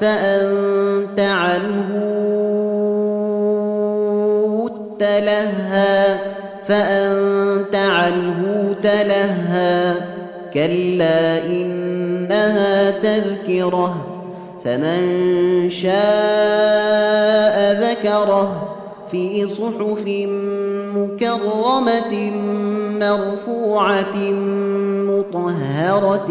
فأنت عنه تلهى فأنت عنه تلهى. كلا إنها تذكرة فمن شاء ذكره في صحف مكرمة مرفوعة مطهرة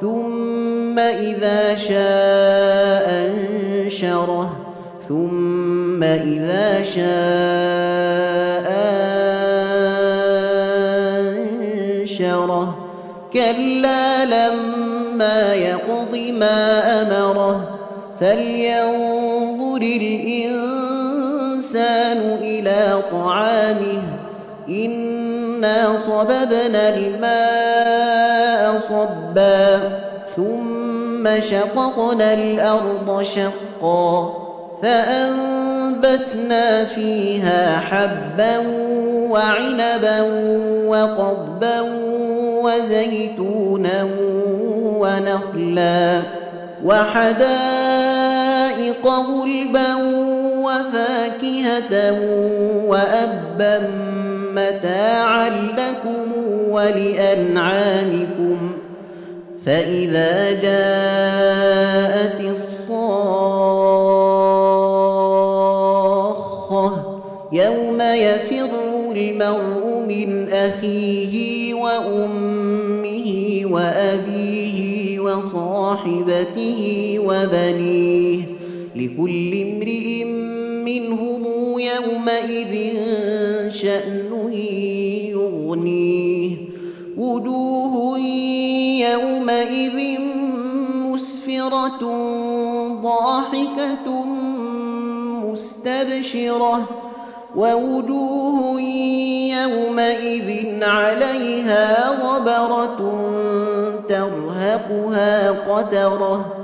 ثم إذا شاء أنشره ثم إذا شاء أنشره. كلا لما يقض ما أمره فلينظر الإنسان إلى طعامه. إنا صببنا الماء صبا ثم شققنا الأرض شقا فأنبتنا فيها حبا وعنبا وقضبا وزيتونا ونخلا وحدائق غلبا وفاكهة وأبا متاعا لكم ولأنعامكم فإذا جاءت الصاخة يوم يفر المرء من أخيه وأمه وأبيه وصاحبته وبنيه لكل امرئ منهم يومئذ شأن يغنيه. وجوه يومئذ مسفرة ضاحكة مستبشرة. ووجوه يومئذ عليها غبرة ترهقها قترة.